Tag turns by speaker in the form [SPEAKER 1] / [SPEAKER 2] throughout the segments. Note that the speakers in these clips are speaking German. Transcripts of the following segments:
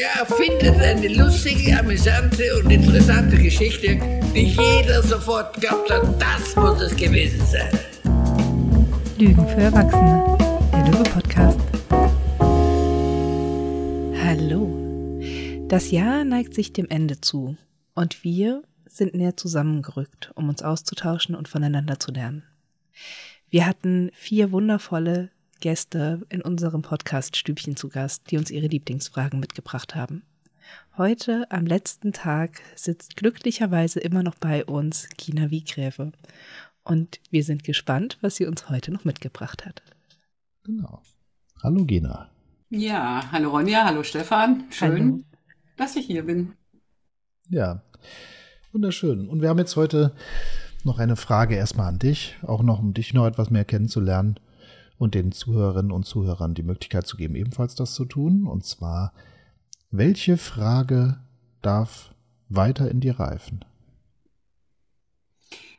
[SPEAKER 1] Der erfindet eine lustige, amüsante und interessante Geschichte, die jeder sofort glaubt hat, das muss es gewesen sein.
[SPEAKER 2] Lügen für Erwachsene, der Löwe-Podcast. Hallo. Das Jahr neigt sich dem Ende zu und wir sind näher zusammengerückt, um uns auszutauschen und voneinander zu lernen. Wir hatten vier wundervolle Gäste in unserem Podcast Stübchen zu Gast, die uns ihre Lieblingsfragen mitgebracht haben. Heute, am letzten Tag, sitzt glücklicherweise immer noch bei uns Kina Wiegräfe. Und wir sind gespannt, was sie uns heute noch mitgebracht hat.
[SPEAKER 3] Genau. Hallo Gina.
[SPEAKER 4] Ja, hallo Ronja, hallo Stefan. Schön, hallo. dass ich hier bin.
[SPEAKER 3] Ja, wunderschön. Und wir haben jetzt heute noch eine Frage erstmal an dich, auch noch um dich noch etwas mehr kennenzulernen und den Zuhörerinnen und Zuhörern die Möglichkeit zu geben, ebenfalls das zu tun. Und zwar, welche Frage darf weiter in dir reifen?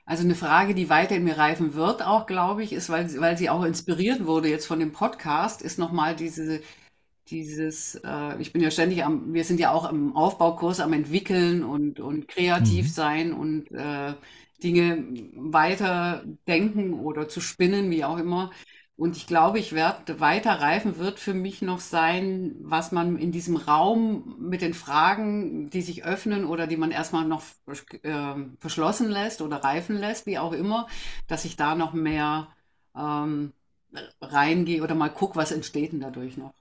[SPEAKER 4] Also eine Frage, die weiter in mir reifen wird, auch glaube ich, ist, weil, weil sie auch inspiriert wurde jetzt von dem Podcast, ist nochmal diese, dieses, äh, ich bin ja ständig am, wir sind ja auch im Aufbaukurs am entwickeln und, und kreativ mhm. sein und äh, Dinge weiter denken oder zu spinnen, wie auch immer. Und ich glaube, ich werde weiter reifen wird für mich noch sein, was man in diesem Raum mit den Fragen, die sich öffnen oder die man erstmal noch äh, verschlossen lässt oder reifen lässt, wie auch immer, dass ich da noch mehr ähm, reingehe oder mal gucke, was entsteht denn dadurch noch.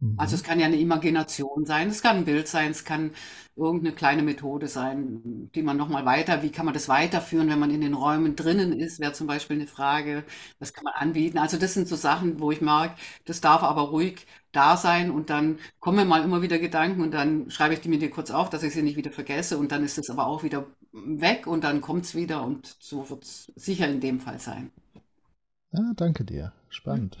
[SPEAKER 4] Mhm. Also es kann ja eine Imagination sein, es kann ein Bild sein, es kann irgendeine kleine Methode sein, die man nochmal weiter, wie kann man das weiterführen, wenn man in den Räumen drinnen ist, wäre zum Beispiel eine Frage, was kann man anbieten. Also das sind so Sachen, wo ich mag, das darf aber ruhig da sein und dann kommen mir mal immer wieder Gedanken und dann schreibe ich die mir dir kurz auf, dass ich sie nicht wieder vergesse und dann ist es aber auch wieder weg und dann kommt es wieder und so wird es sicher in dem Fall sein.
[SPEAKER 3] Ja, danke dir. Spannend.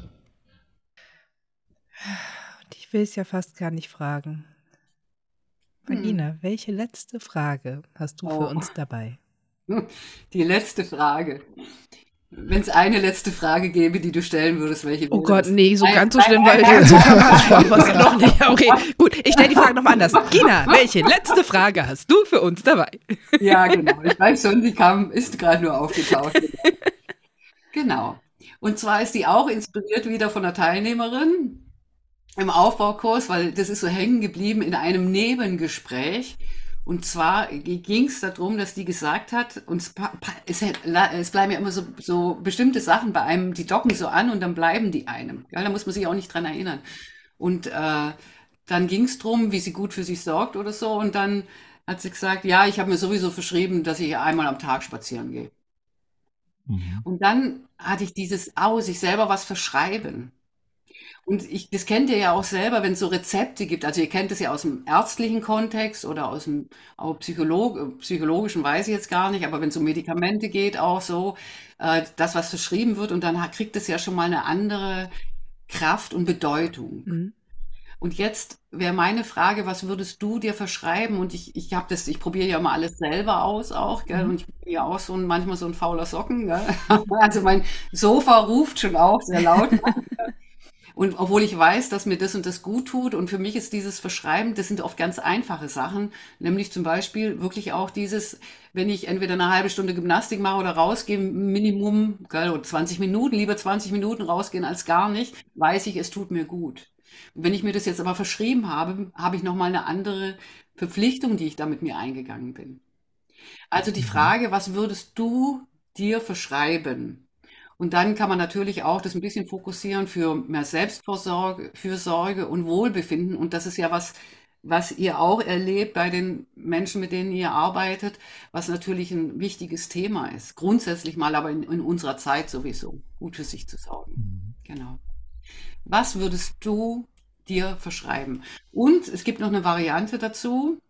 [SPEAKER 2] Ich will es ja fast gar nicht fragen. Magina, hm. welche letzte Frage hast du oh. für uns dabei?
[SPEAKER 4] Die letzte Frage. Wenn es eine letzte Frage gäbe, die du stellen würdest, welche
[SPEAKER 2] Oh Gott, nee, so ganz so schlimm, weil so war noch nicht. Okay, gut, ich stelle die Frage nochmal anders. Gina, welche letzte Frage hast du für uns dabei?
[SPEAKER 4] Ja, genau. Ich weiß schon, die kam, ist gerade nur aufgetaucht. genau. Und zwar ist die auch inspiriert wieder von einer Teilnehmerin, im Aufbaukurs, weil das ist so hängen geblieben in einem Nebengespräch. Und zwar ging es darum, dass die gesagt hat, und es, es, bleiben ja immer so, so, bestimmte Sachen bei einem, die docken so an und dann bleiben die einem. Ja, da muss man sich auch nicht dran erinnern. Und äh, dann ging es darum, wie sie gut für sich sorgt oder so. Und dann hat sie gesagt, ja, ich habe mir sowieso verschrieben, dass ich einmal am Tag spazieren gehe. Mhm. Und dann hatte ich dieses, au, sich selber was verschreiben. Und ich, das kennt ihr ja auch selber, wenn es so Rezepte gibt. Also ihr kennt es ja aus dem ärztlichen Kontext oder aus dem auch Psycholog, psychologischen weiß ich jetzt gar nicht, aber wenn es um Medikamente geht, auch so, äh, das, was verschrieben wird, und dann kriegt es ja schon mal eine andere Kraft und Bedeutung. Mhm. Und jetzt wäre meine Frage, was würdest du dir verschreiben? Und ich, ich habe das, ich probiere ja mal alles selber aus auch, gell? Mhm. Und ich bin ja auch so ein, manchmal so ein fauler Socken, gell? Also mein Sofa ruft schon auch sehr laut. Und obwohl ich weiß, dass mir das und das gut tut und für mich ist dieses Verschreiben, das sind oft ganz einfache Sachen, nämlich zum Beispiel wirklich auch dieses, wenn ich entweder eine halbe Stunde Gymnastik mache oder rausgehe, Minimum geil, 20 Minuten, lieber 20 Minuten rausgehen als gar nicht, weiß ich, es tut mir gut. Und wenn ich mir das jetzt aber verschrieben habe, habe ich nochmal eine andere Verpflichtung, die ich da mit mir eingegangen bin. Also die mhm. Frage, was würdest du dir verschreiben? Und dann kann man natürlich auch das ein bisschen fokussieren für mehr Selbstvorsorge, Fürsorge und Wohlbefinden. Und das ist ja was, was ihr auch erlebt bei den Menschen, mit denen ihr arbeitet, was natürlich ein wichtiges Thema ist. Grundsätzlich mal, aber in, in unserer Zeit sowieso. Gut für sich zu sorgen. Mhm. Genau. Was würdest du dir verschreiben? Und es gibt noch eine Variante dazu.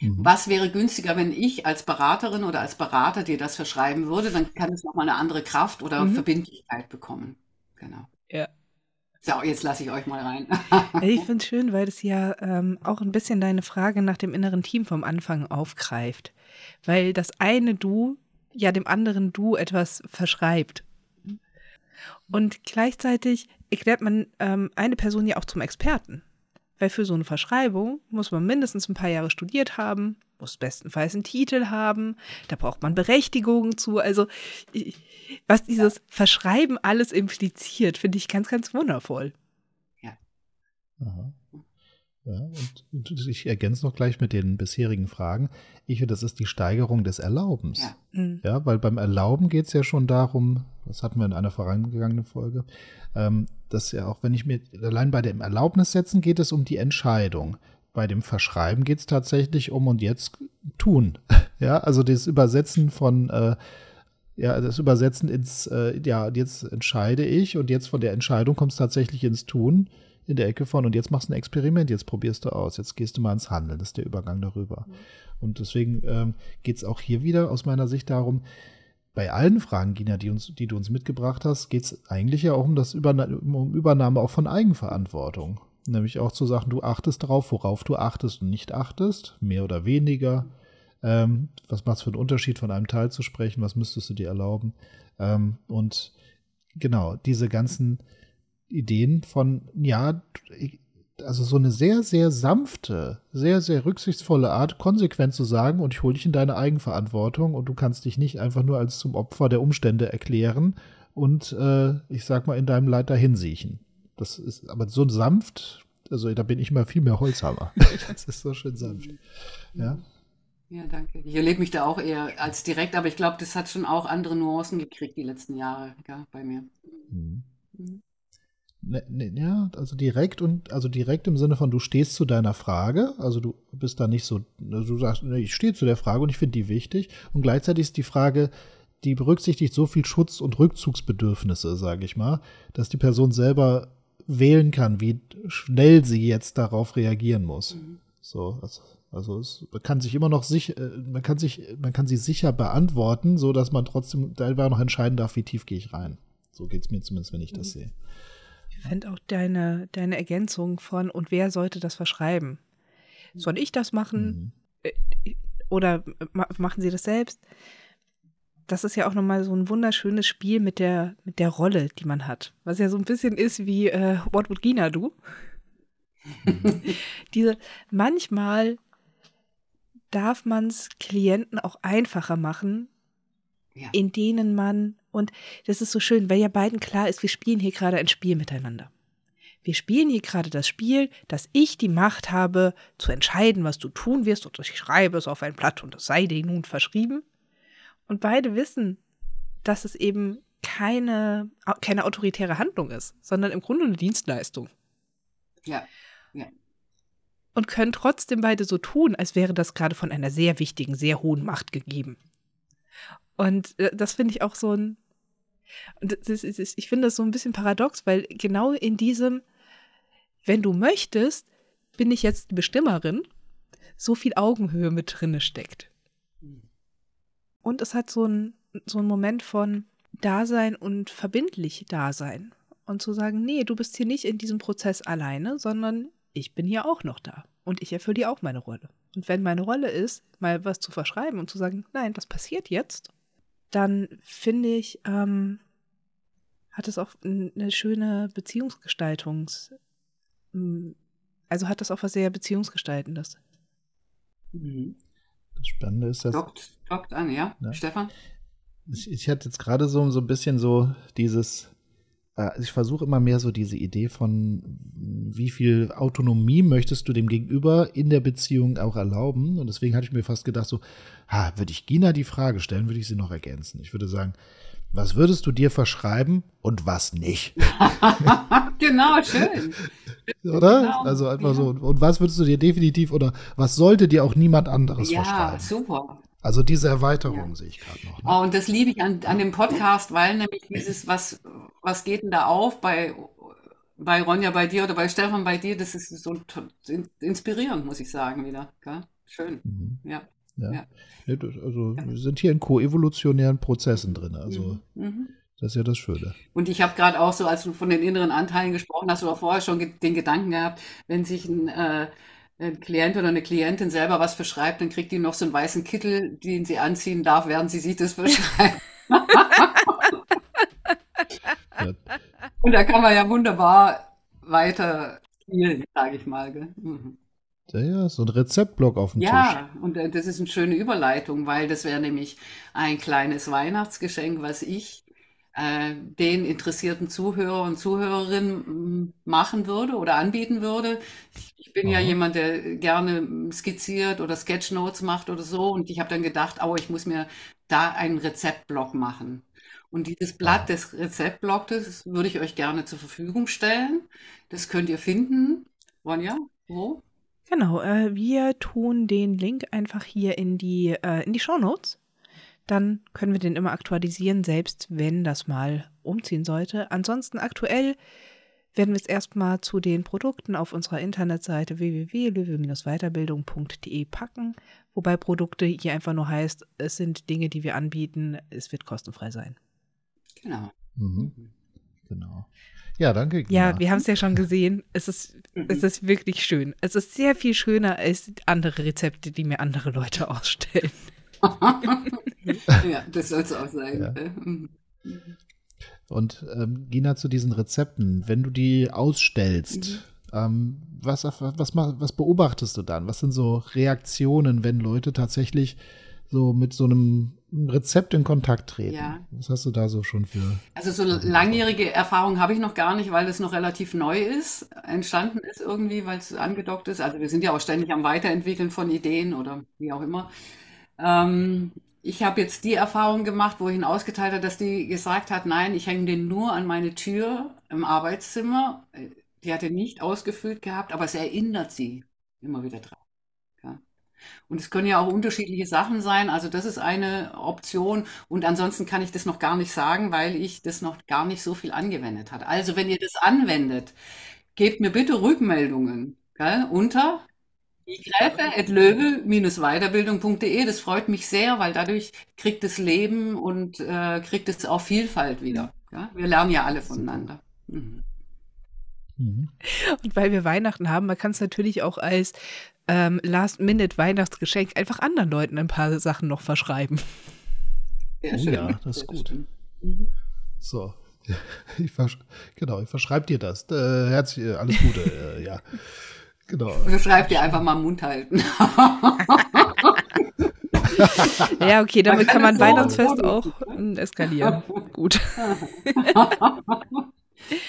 [SPEAKER 4] Mhm. Was wäre günstiger, wenn ich als Beraterin oder als Berater dir das verschreiben würde? Dann kann es nochmal eine andere Kraft oder mhm. Verbindlichkeit bekommen. Genau.
[SPEAKER 2] Ja.
[SPEAKER 4] So, jetzt lasse ich euch mal rein.
[SPEAKER 2] ich finde es schön, weil es ja ähm, auch ein bisschen deine Frage nach dem inneren Team vom Anfang aufgreift. Weil das eine Du ja dem anderen Du etwas verschreibt. Und gleichzeitig erklärt man ähm, eine Person ja auch zum Experten. Weil für so eine Verschreibung muss man mindestens ein paar Jahre studiert haben, muss bestenfalls einen Titel haben, da braucht man Berechtigungen zu. Also was dieses Verschreiben alles impliziert, finde ich ganz, ganz wundervoll.
[SPEAKER 3] Ja. Aha. Ja, und, und, ich ergänze noch gleich mit den bisherigen Fragen. Ich finde, das ist die Steigerung des Erlaubens. Ja, mhm. ja weil beim Erlauben geht es ja schon darum, das hatten wir in einer vorangegangenen Folge, ähm, dass ja auch, wenn ich mir allein bei dem Erlaubnis setzen, geht es um die Entscheidung. Bei dem Verschreiben geht es tatsächlich um und jetzt tun. ja, also das Übersetzen von äh, ja, das Übersetzen ins, äh, ja, jetzt entscheide ich und jetzt von der Entscheidung kommt es tatsächlich ins Tun in der Ecke von und jetzt machst du ein Experiment, jetzt probierst du aus, jetzt gehst du mal ins Handeln, das ist der Übergang darüber. Mhm. Und deswegen ähm, geht es auch hier wieder aus meiner Sicht darum, bei allen Fragen, Gina, die, uns, die du uns mitgebracht hast, geht es eigentlich ja auch um das Überna um Übernahme auch von Eigenverantwortung. Nämlich auch zu sagen, du achtest darauf, worauf du achtest und nicht achtest, mehr oder weniger. Ähm, was macht es für einen Unterschied, von einem Teil zu sprechen? Was müsstest du dir erlauben? Ähm, und genau, diese ganzen Ideen von, ja, also so eine sehr, sehr sanfte, sehr, sehr rücksichtsvolle Art, konsequent zu sagen, und ich hole dich in deine Eigenverantwortung und du kannst dich nicht einfach nur als zum Opfer der Umstände erklären und äh, ich sag mal in deinem Leid dahin siechen. Das ist aber so sanft, also da bin ich mal viel mehr Holzhammer. das ist so schön sanft. Ja.
[SPEAKER 4] Ja, danke. Ich erlebe mich da auch eher als direkt, aber ich glaube, das hat schon auch andere Nuancen gekriegt die letzten Jahre ja, bei mir. Mhm.
[SPEAKER 3] Mhm. Ne, ne, ja, also direkt und also direkt im Sinne von du stehst zu deiner Frage, also du bist da nicht so, also du sagst, ne, ich stehe zu der Frage und ich finde die wichtig und gleichzeitig ist die Frage, die berücksichtigt so viel Schutz und Rückzugsbedürfnisse, sage ich mal, dass die Person selber wählen kann, wie schnell sie jetzt darauf reagieren muss. Mhm. So, also, also es, man kann sich immer noch sich, äh, man kann sich, man kann sie sicher beantworten, so dass man trotzdem selber noch entscheiden darf, wie tief gehe ich rein. So geht es mir zumindest, wenn ich das mhm. sehe.
[SPEAKER 2] Ich fände auch deine, deine Ergänzung von, und wer sollte das verschreiben? Soll ich das machen? Mhm. Äh, oder machen Sie das selbst? Das ist ja auch nochmal so ein wunderschönes Spiel mit der, mit der Rolle, die man hat. Was ja so ein bisschen ist wie äh, What would Gina do? Diese, manchmal darf man es Klienten auch einfacher machen, ja. in denen man, und das ist so schön, weil ja beiden klar ist, wir spielen hier gerade ein Spiel miteinander. Wir spielen hier gerade das Spiel, dass ich die Macht habe, zu entscheiden, was du tun wirst, und ich schreibe es auf ein Blatt und es sei dir nun verschrieben. Und beide wissen, dass es eben keine, keine autoritäre Handlung ist, sondern im Grunde eine Dienstleistung.
[SPEAKER 4] Ja, ja.
[SPEAKER 2] Und können trotzdem beide so tun, als wäre das gerade von einer sehr wichtigen, sehr hohen Macht gegeben. Und äh, das finde ich auch so ein. Und ist, ich finde das so ein bisschen paradox, weil genau in diesem, wenn du möchtest, bin ich jetzt die Bestimmerin, so viel Augenhöhe mit drinne steckt. Und es hat so ein, so einen Moment von Dasein und verbindlich Dasein. Und zu sagen, nee, du bist hier nicht in diesem Prozess alleine, sondern ich bin hier auch noch da. Und ich erfülle dir auch meine Rolle. Und wenn meine Rolle ist, mal was zu verschreiben und zu sagen, nein, das passiert jetzt, dann finde ich, ähm, hat es auch eine schöne Beziehungsgestaltungs, also hat das auch was sehr Beziehungsgestaltendes.
[SPEAKER 3] Mhm. Das Spannende ist, dass.
[SPEAKER 4] Dockt, dockt an, ja? ja. Stefan?
[SPEAKER 3] Ich, ich hatte jetzt gerade so, so ein bisschen so dieses, ich versuche immer mehr so diese Idee von, wie viel Autonomie möchtest du dem Gegenüber in der Beziehung auch erlauben? Und deswegen hatte ich mir fast gedacht, so, ha, würde ich Gina die Frage stellen, würde ich sie noch ergänzen. Ich würde sagen, was würdest du dir verschreiben und was nicht?
[SPEAKER 4] genau, schön.
[SPEAKER 3] Oder? Genau. Also einfach ja. so. Und was würdest du dir definitiv oder was sollte dir auch niemand anderes ja, verschreiben? Ja,
[SPEAKER 4] super.
[SPEAKER 3] Also diese Erweiterung ja. sehe ich gerade noch.
[SPEAKER 4] Ne? Oh, und das liebe ich an, an dem Podcast, weil nämlich dieses, was, was geht denn da auf bei, bei Ronja bei dir oder bei Stefan bei dir, das ist so inspirierend, muss ich sagen, wieder. Gell? Schön. Mhm. Ja.
[SPEAKER 3] Ja. ja. Also wir sind hier in koevolutionären Prozessen drin. Also mhm. mhm. das ist ja das Schöne.
[SPEAKER 4] Und ich habe gerade auch so, als du von den inneren Anteilen gesprochen hast, oder vorher schon den Gedanken gehabt, wenn sich ein äh, ein Klient oder eine Klientin selber was verschreibt, dann kriegt die noch so einen weißen Kittel, den sie anziehen darf, während sie sich das verschreibt. Und da kann man ja wunderbar weiter Stil, sage ich mal. Gell? Mhm.
[SPEAKER 3] Ja, ja, so ein Rezeptblock auf dem Tisch.
[SPEAKER 4] Ja, und äh, das ist eine schöne Überleitung, weil das wäre nämlich ein kleines Weihnachtsgeschenk, was ich äh, den interessierten Zuhörer und Zuhörerinnen mm, machen würde oder anbieten würde. Ich, ich bin ja
[SPEAKER 3] Aha.
[SPEAKER 4] jemand, der gerne skizziert oder Sketchnotes macht oder so und ich habe dann gedacht, oh, ich muss mir da einen Rezeptblock machen. Und dieses Blatt des Rezeptblocks würde ich euch gerne zur Verfügung stellen. Das könnt ihr finden. Ronja, wo?
[SPEAKER 2] Genau, äh, wir tun den Link einfach hier in die, äh, in die Shownotes. Dann können wir den immer aktualisieren, selbst wenn das mal umziehen sollte. Ansonsten aktuell werden wir es erstmal zu den Produkten auf unserer Internetseite www.löwe-weiterbildung.de packen. Wobei Produkte hier einfach nur heißt, es sind Dinge, die wir anbieten, es wird kostenfrei sein.
[SPEAKER 4] Genau.
[SPEAKER 3] Mhm, genau. Ja, danke.
[SPEAKER 2] Ja, wir haben es ja schon gesehen. Es ist, es ist wirklich schön. Es ist sehr viel schöner als andere Rezepte, die mir andere Leute ausstellen.
[SPEAKER 4] ja, das soll es auch sein.
[SPEAKER 3] Ja.
[SPEAKER 4] äh, mhm.
[SPEAKER 3] Und ähm, Gina, zu diesen Rezepten, wenn du die ausstellst, ähm, was, was, was beobachtest du dann? Was sind so Reaktionen, wenn Leute tatsächlich so mit so einem Rezept in Kontakt treten?
[SPEAKER 4] Ja.
[SPEAKER 3] Was hast du da so schon für?
[SPEAKER 4] Also so langjährige Erfahrung habe ich noch gar nicht, weil es noch relativ neu ist, entstanden ist irgendwie, weil es angedockt ist. Also wir sind ja auch ständig am Weiterentwickeln von Ideen oder wie auch immer. Ähm, ich habe jetzt die Erfahrung gemacht, wo ich ihn ausgeteilt habe, dass die gesagt hat, nein, ich hänge den nur an meine Tür im Arbeitszimmer. Die hat den nicht ausgefüllt gehabt, aber es erinnert sie immer wieder dran. Und es können ja auch unterschiedliche Sachen sein. Also das ist eine Option. Und ansonsten kann ich das noch gar nicht sagen, weil ich das noch gar nicht so viel angewendet habe. Also wenn ihr das anwendet, gebt mir bitte Rückmeldungen gell, unter löwe-weiterbildung.de. Das freut mich sehr, weil dadurch kriegt es Leben und äh, kriegt es auch Vielfalt wieder. Ja? Wir lernen ja alle voneinander. Mhm.
[SPEAKER 3] Mhm.
[SPEAKER 2] Und weil wir Weihnachten haben, man kann es natürlich auch als ähm, Last-Minute-Weihnachtsgeschenk einfach anderen Leuten ein paar Sachen noch verschreiben.
[SPEAKER 4] Sehr
[SPEAKER 3] Oh ja, das ist gut.
[SPEAKER 4] Mhm.
[SPEAKER 3] So. Ich genau, ich verschreibe dir das. Äh, herzlich, äh, alles Gute, äh, ja. Genau.
[SPEAKER 4] Schreibt ihr einfach mal Mund halten.
[SPEAKER 2] Ja, okay, damit
[SPEAKER 4] kann
[SPEAKER 2] kann man Weihnachtsfest auch mm, eskalieren. Gut.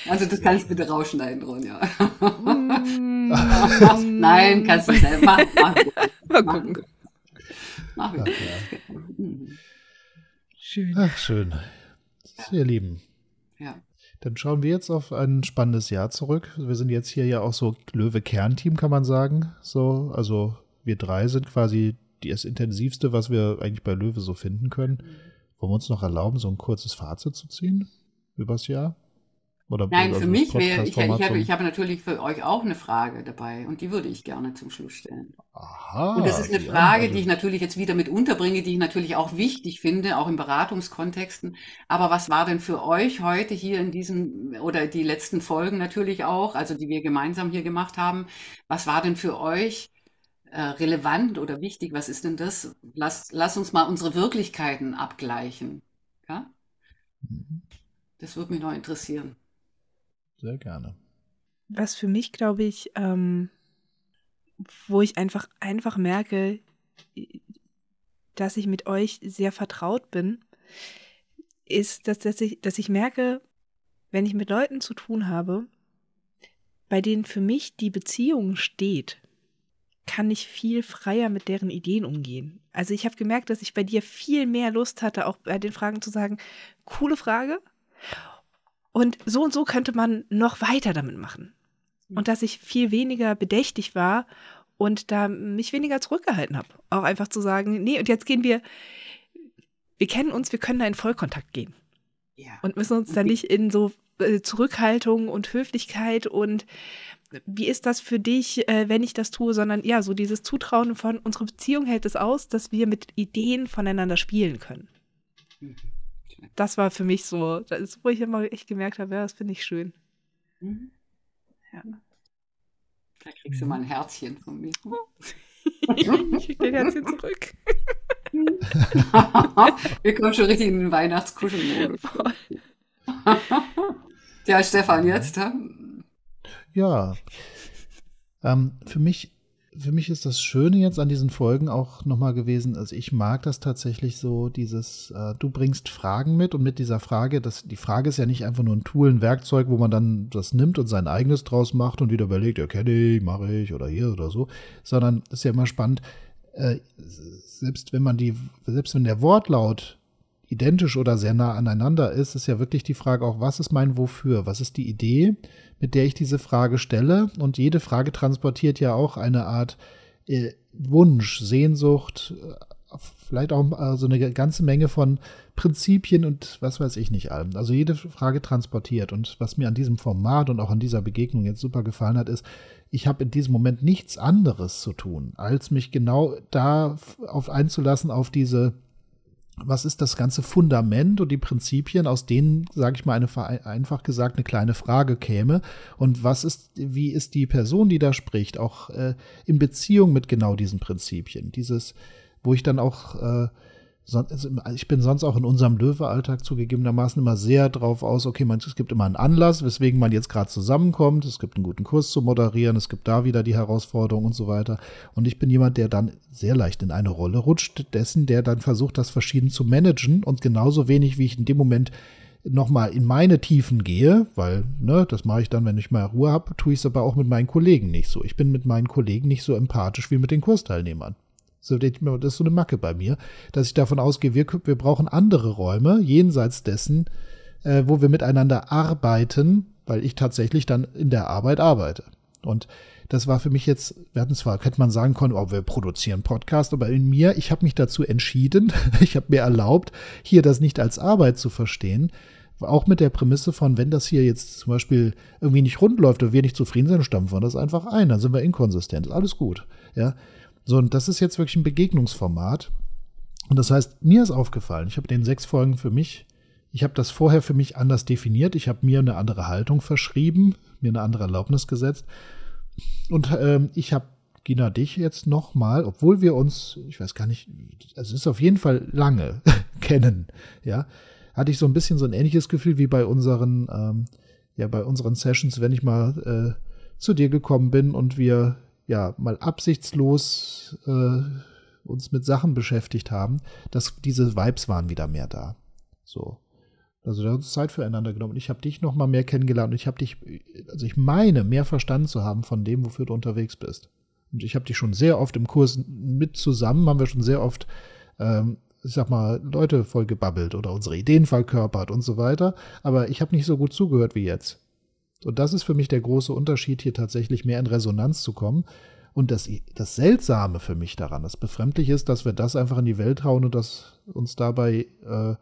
[SPEAKER 4] Also das kannst du bitte rausschneiden, Ronja.
[SPEAKER 2] Mm,
[SPEAKER 4] Nein, kannst du selber. Mach, mach,
[SPEAKER 2] Mal
[SPEAKER 4] mach,
[SPEAKER 2] gucken.
[SPEAKER 4] mach.
[SPEAKER 3] Ach, ja.
[SPEAKER 2] Schön.
[SPEAKER 3] Ach, schön. Ihr Lieben.
[SPEAKER 4] Ja.
[SPEAKER 3] Dann schauen wir jetzt auf ein spannendes Jahr zurück. Wir sind jetzt hier ja auch so Löwe-Kernteam, kann man sagen. So, also wir drei sind quasi das intensivste, was wir eigentlich bei Löwe so finden können. Wollen wir uns noch erlauben, so ein kurzes Fazit zu ziehen übers Jahr? Oder
[SPEAKER 4] Nein,
[SPEAKER 3] oder
[SPEAKER 4] für mich wäre, ich, ich, habe, ich habe natürlich für euch auch eine Frage dabei und die würde ich gerne zum Schluss stellen.
[SPEAKER 3] Aha.
[SPEAKER 4] Und das ist eine
[SPEAKER 3] ja,
[SPEAKER 4] Frage,
[SPEAKER 3] also-
[SPEAKER 4] die ich natürlich jetzt wieder mit unterbringe, die ich natürlich auch wichtig finde, auch in Beratungskontexten. Aber was war denn für euch heute hier in diesem oder die letzten Folgen natürlich auch, also die wir gemeinsam hier gemacht haben, was war denn für euch äh, relevant oder wichtig? Was ist denn das? Lass, lass uns mal unsere Wirklichkeiten abgleichen. Ja?
[SPEAKER 3] Mhm,
[SPEAKER 2] Das würde mich noch interessieren.
[SPEAKER 3] Sehr gerne.
[SPEAKER 2] Was für mich, glaube ich, ähm, wo ich einfach, einfach merke, dass ich mit euch sehr vertraut bin, ist, dass, dass, ich, dass ich merke, wenn ich mit Leuten zu tun habe, bei denen für mich die Beziehung steht, kann ich viel freier mit deren Ideen umgehen. Also ich habe gemerkt, dass ich bei dir viel mehr Lust hatte, auch bei den Fragen zu sagen, coole Frage. Und so und so könnte man noch weiter damit machen. Und dass ich viel weniger bedächtig war und da mich weniger zurückgehalten habe. Auch einfach zu sagen, nee, und jetzt gehen wir, wir kennen uns, wir können da in Vollkontakt gehen.
[SPEAKER 4] Ja.
[SPEAKER 2] Und müssen uns da nicht in so äh, Zurückhaltung und Höflichkeit und wie ist das für dich, äh, wenn ich das tue, sondern ja, so dieses Zutrauen von unsere Beziehung hält es aus, dass wir mit Ideen voneinander spielen können.
[SPEAKER 4] Mhm.
[SPEAKER 2] Das war für mich so, das ist, wo ich immer echt gemerkt habe, ja, das finde ich schön.
[SPEAKER 4] Mhm.
[SPEAKER 2] Ja.
[SPEAKER 4] Da kriegst du mal ein Herzchen von mir.
[SPEAKER 2] ich krieg den Herzchen zurück.
[SPEAKER 4] Wir kommen schon richtig in den Weihnachtskuschelmodus. Ja, Stefan, jetzt?
[SPEAKER 3] Ja, Ähm, für mich für mich ist das Schöne jetzt an diesen Folgen auch nochmal gewesen, also ich mag das tatsächlich so, dieses, äh, du bringst Fragen mit und mit dieser Frage, das, die Frage ist ja nicht einfach nur ein Tool, ein Werkzeug, wo man dann das nimmt und sein eigenes draus macht und wieder überlegt, ja, kenne ich, mache ich oder hier oder so, sondern ist ja immer spannend, äh, selbst wenn man die, selbst wenn der Wortlaut identisch oder sehr nah aneinander ist, ist ja wirklich die Frage auch, was ist mein Wofür? Was ist die Idee, mit der ich diese Frage stelle? Und jede Frage transportiert ja auch eine Art äh, Wunsch, Sehnsucht, äh, vielleicht auch äh, so eine ganze Menge von Prinzipien und was weiß ich nicht allem. Also jede Frage transportiert. Und was mir an diesem Format und auch an dieser Begegnung jetzt super gefallen hat, ist, ich habe in diesem Moment nichts anderes zu tun, als mich genau da auf einzulassen auf diese was ist das ganze Fundament und die Prinzipien, aus denen, sage ich mal, eine einfach gesagt eine kleine Frage käme? Und was ist, wie ist die Person, die da spricht, auch äh, in Beziehung mit genau diesen Prinzipien, dieses, wo ich dann auch äh, ich bin sonst auch in unserem Löwe-Alltag zugegebenermaßen immer sehr drauf aus, okay, man, es gibt immer einen Anlass, weswegen man jetzt gerade zusammenkommt, es gibt einen guten Kurs zu moderieren, es gibt da wieder die Herausforderung und so weiter. Und ich bin jemand, der dann sehr leicht in eine Rolle rutscht, dessen, der dann versucht, das verschieden zu managen und genauso wenig, wie ich in dem Moment nochmal in meine Tiefen gehe, weil, ne, das mache ich dann, wenn ich mal Ruhe habe, tue ich es aber auch mit meinen Kollegen nicht so. Ich bin mit meinen Kollegen nicht so empathisch wie mit den Kursteilnehmern. So, das ist so eine Macke bei mir, dass ich davon ausgehe, wir, wir brauchen andere Räume jenseits dessen, äh, wo wir miteinander arbeiten, weil ich tatsächlich dann in der Arbeit arbeite. Und das war für mich jetzt, wir hatten zwar, hätte man sagen können, oh, wir produzieren Podcast, aber in mir, ich habe mich dazu entschieden, ich habe mir erlaubt, hier das nicht als Arbeit zu verstehen, auch mit der Prämisse von, wenn das hier jetzt zum Beispiel irgendwie nicht rund läuft oder wir nicht zufrieden sind, stampfen wir das einfach ein, dann sind wir inkonsistent, ist alles gut, ja. So, und das ist jetzt wirklich ein Begegnungsformat. Und das heißt, mir ist aufgefallen, ich habe den sechs Folgen für mich, ich habe das vorher für mich anders definiert, ich habe mir eine andere Haltung verschrieben, mir eine andere Erlaubnis gesetzt. Und ähm, ich habe Gina dich jetzt nochmal, obwohl wir uns, ich weiß gar nicht, es ist auf jeden Fall lange kennen, ja, hatte ich so ein bisschen so ein ähnliches Gefühl wie bei unseren, ähm, ja, bei unseren Sessions, wenn ich mal äh, zu dir gekommen bin und wir ja mal absichtslos äh, uns mit Sachen beschäftigt haben, dass diese Vibes waren wieder mehr da. So. Also da haben uns Zeit füreinander genommen. Ich habe dich noch mal mehr kennengelernt und ich habe dich, also ich meine, mehr verstanden zu haben von dem, wofür du unterwegs bist. Und ich habe dich schon sehr oft im Kurs mit zusammen, haben wir schon sehr oft, ähm, ich sag mal, Leute voll gebabbelt oder unsere Ideen verkörpert und so weiter. Aber ich habe nicht so gut zugehört wie jetzt. Und das ist für mich der große Unterschied, hier tatsächlich mehr in Resonanz zu kommen. Und das, das Seltsame für mich daran, das Befremdliche ist, dass wir das einfach in die Welt hauen und dass uns dabei äh,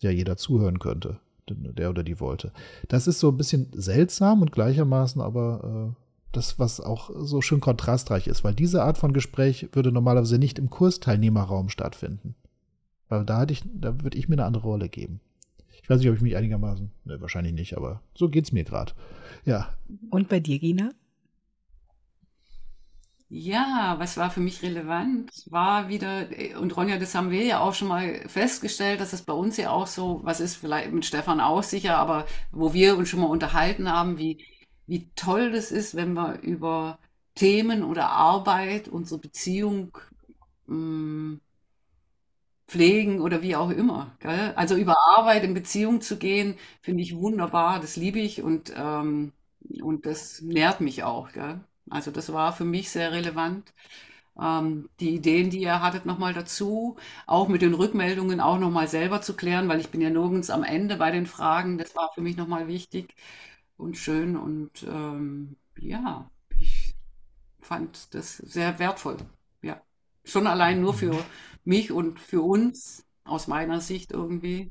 [SPEAKER 3] ja jeder zuhören könnte, der oder die wollte. Das ist so ein bisschen seltsam und gleichermaßen aber äh, das, was auch so schön kontrastreich ist, weil diese Art von Gespräch würde normalerweise nicht im Kursteilnehmerraum stattfinden. Weil da, ich, da würde ich mir eine andere Rolle geben. Ich weiß nicht, ob ich mich einigermaßen, ne, wahrscheinlich nicht, aber so geht es mir gerade. Ja.
[SPEAKER 2] Und bei dir, Gina?
[SPEAKER 4] Ja, was war für mich relevant, war wieder, und Ronja, das haben wir ja auch schon mal festgestellt, dass es bei uns ja auch so, was ist vielleicht mit Stefan auch sicher, aber wo wir uns schon mal unterhalten haben, wie, wie toll das ist, wenn wir über Themen oder Arbeit, unsere Beziehung mh, mm, pflegen oder wie auch immer. Gell? Also über Arbeit in Beziehung zu gehen, finde ich wunderbar, das liebe ich und, ähm, und das nährt mich auch. Gell? Also das war für mich sehr relevant. Ähm, die Ideen, die ihr hattet, nochmal dazu, auch mit den Rückmeldungen auch nochmal selber zu klären, weil ich bin ja nirgends am Ende bei den Fragen. Das war für mich nochmal wichtig und schön und ähm, ja, ich fand das sehr wertvoll. Schon allein nur für mich und für uns, aus meiner Sicht irgendwie.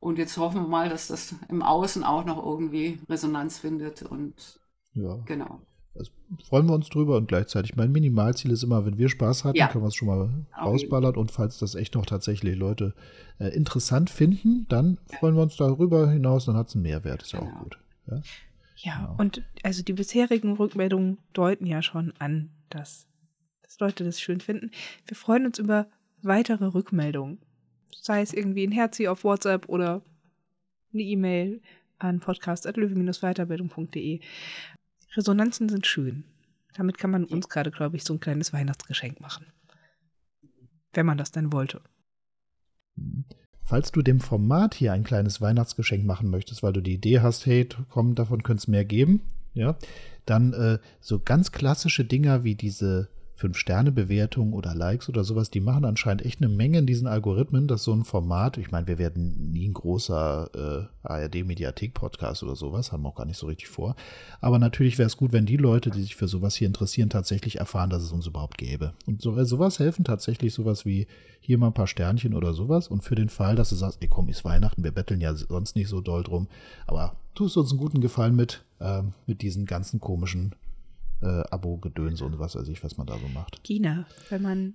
[SPEAKER 4] Und jetzt hoffen wir mal, dass das im Außen auch noch irgendwie Resonanz findet und
[SPEAKER 3] ja.
[SPEAKER 4] genau.
[SPEAKER 3] Also freuen wir uns drüber und gleichzeitig mein Minimalziel ist immer, wenn wir Spaß hatten,
[SPEAKER 4] Ja.
[SPEAKER 3] können wir es schon mal
[SPEAKER 4] Auf
[SPEAKER 3] rausballern und falls das echt noch tatsächlich Leute äh, interessant finden, dann freuen wir uns darüber hinaus, dann hat es einen Mehrwert, ist ja auch
[SPEAKER 4] Genau.
[SPEAKER 3] gut. Ja?
[SPEAKER 2] Ja,
[SPEAKER 3] Genau.
[SPEAKER 2] und also die bisherigen Rückmeldungen deuten ja schon an, dass, dass Leute das schön finden. Wir freuen uns über weitere Rückmeldungen. Sei es irgendwie ein Herzi auf WhatsApp oder eine E-Mail an podcast.löwe-weiterbildung.de. Resonanzen sind schön. Damit kann man uns gerade, glaube ich, so ein kleines Weihnachtsgeschenk machen. Wenn man das denn wollte.
[SPEAKER 3] Falls du dem Format hier ein kleines Weihnachtsgeschenk machen möchtest, weil du die Idee hast, hey, komm, davon könnte es mehr geben, ja, dann äh, so ganz klassische Dinger wie diese Fünf-Sterne-Bewertung oder Likes oder sowas, die machen anscheinend echt eine Menge in diesen Algorithmen, dass so ein Format, ich meine, wir werden nie ein großer äh, ARD-Mediathek-Podcast oder sowas, haben wir auch gar nicht so richtig vor. Aber natürlich wäre es gut, wenn die Leute, die sich für sowas hier interessieren, tatsächlich erfahren, dass es uns überhaupt gäbe. Und so, äh, sowas helfen tatsächlich sowas wie hier mal ein paar Sternchen oder sowas. Und für den Fall, dass du sagst, ey komm, ist Weihnachten, wir betteln ja sonst nicht so doll drum, aber tust uns einen guten Gefallen mit, äh, mit diesen ganzen komischen äh, Abo-Gedöns und was weiß ich, was man da so macht.
[SPEAKER 2] Gina, wenn man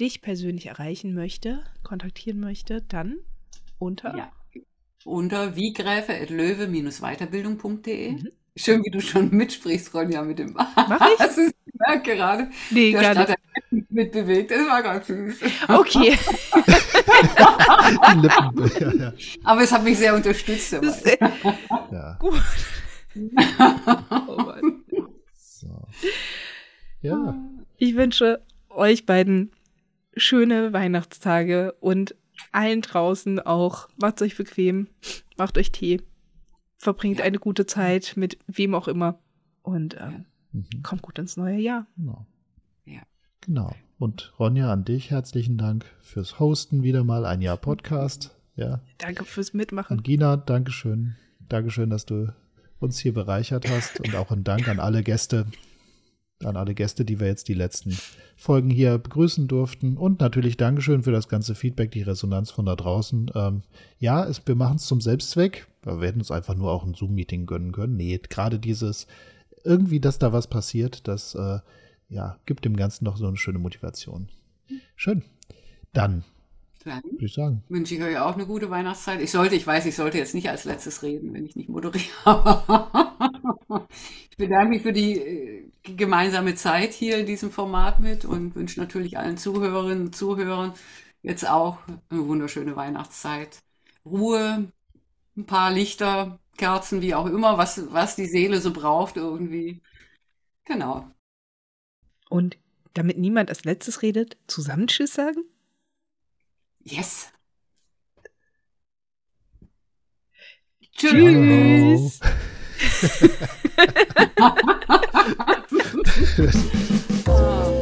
[SPEAKER 2] dich persönlich erreichen möchte, kontaktieren möchte, dann unter.
[SPEAKER 4] Ja. Unter wiegräfe.löwe-weiterbildung.de.
[SPEAKER 2] Mhm.
[SPEAKER 4] Schön, wie du schon mitsprichst, Ronja, mit dem
[SPEAKER 2] Mach ich?
[SPEAKER 4] Hast du es gemerkt gerade?
[SPEAKER 2] Nee,
[SPEAKER 4] Der
[SPEAKER 2] gar nicht.
[SPEAKER 4] mitbewegt. Das war ganz süß.
[SPEAKER 2] Okay.
[SPEAKER 3] Die Lippen, ja, ja,
[SPEAKER 4] Aber es hat mich sehr unterstützt dabei.
[SPEAKER 2] Das ist,
[SPEAKER 3] ja.
[SPEAKER 2] gut. Oh Mann.
[SPEAKER 3] Ja,
[SPEAKER 2] Ich wünsche euch beiden schöne Weihnachtstage und allen draußen auch. Macht euch bequem, macht euch Tee, verbringt eine gute Zeit mit wem auch immer und ähm,
[SPEAKER 3] mhm.
[SPEAKER 2] kommt gut ins neue Jahr.
[SPEAKER 3] genau.
[SPEAKER 4] Ja.
[SPEAKER 3] Genau. Und Ronja, an dich herzlichen Dank fürs Hosten wieder mal ein Jahr Podcast. Ja.
[SPEAKER 2] Danke fürs Mitmachen.
[SPEAKER 3] Und Gina, Dankeschön. Dankeschön, dass du uns hier bereichert hast. Und auch ein Dank an alle Gäste, an alle Gäste, die wir jetzt die letzten Folgen hier begrüßen durften. Und natürlich Dankeschön für das ganze Feedback, die Resonanz von da draußen. Ähm, ja, es, wir machen es zum Selbstzweck. Wir werden uns einfach nur auch ein Zoom-Meeting gönnen können. Nee, gerade dieses, irgendwie, dass da was passiert, das äh, ja, gibt dem Ganzen noch so eine schöne Motivation. Schön. Dann
[SPEAKER 4] Dann
[SPEAKER 3] würde ich sagen,
[SPEAKER 4] wünsche ich euch auch eine gute Weihnachtszeit. Ich sollte, ich weiß, ich sollte jetzt nicht als letztes reden, wenn ich nicht moderiere. ich bedanke mich für die äh, gemeinsame Zeit hier in diesem Format mit und wünsche natürlich allen Zuhörerinnen und Zuhörern jetzt auch eine wunderschöne Weihnachtszeit. Ruhe, ein paar Lichter, Kerzen, wie auch immer, was, was die Seele so braucht irgendwie. Genau.
[SPEAKER 2] Und damit niemand als letztes redet, zusammen Tschüss sagen?
[SPEAKER 4] Yes.
[SPEAKER 2] Tschüss.
[SPEAKER 3] Ciao.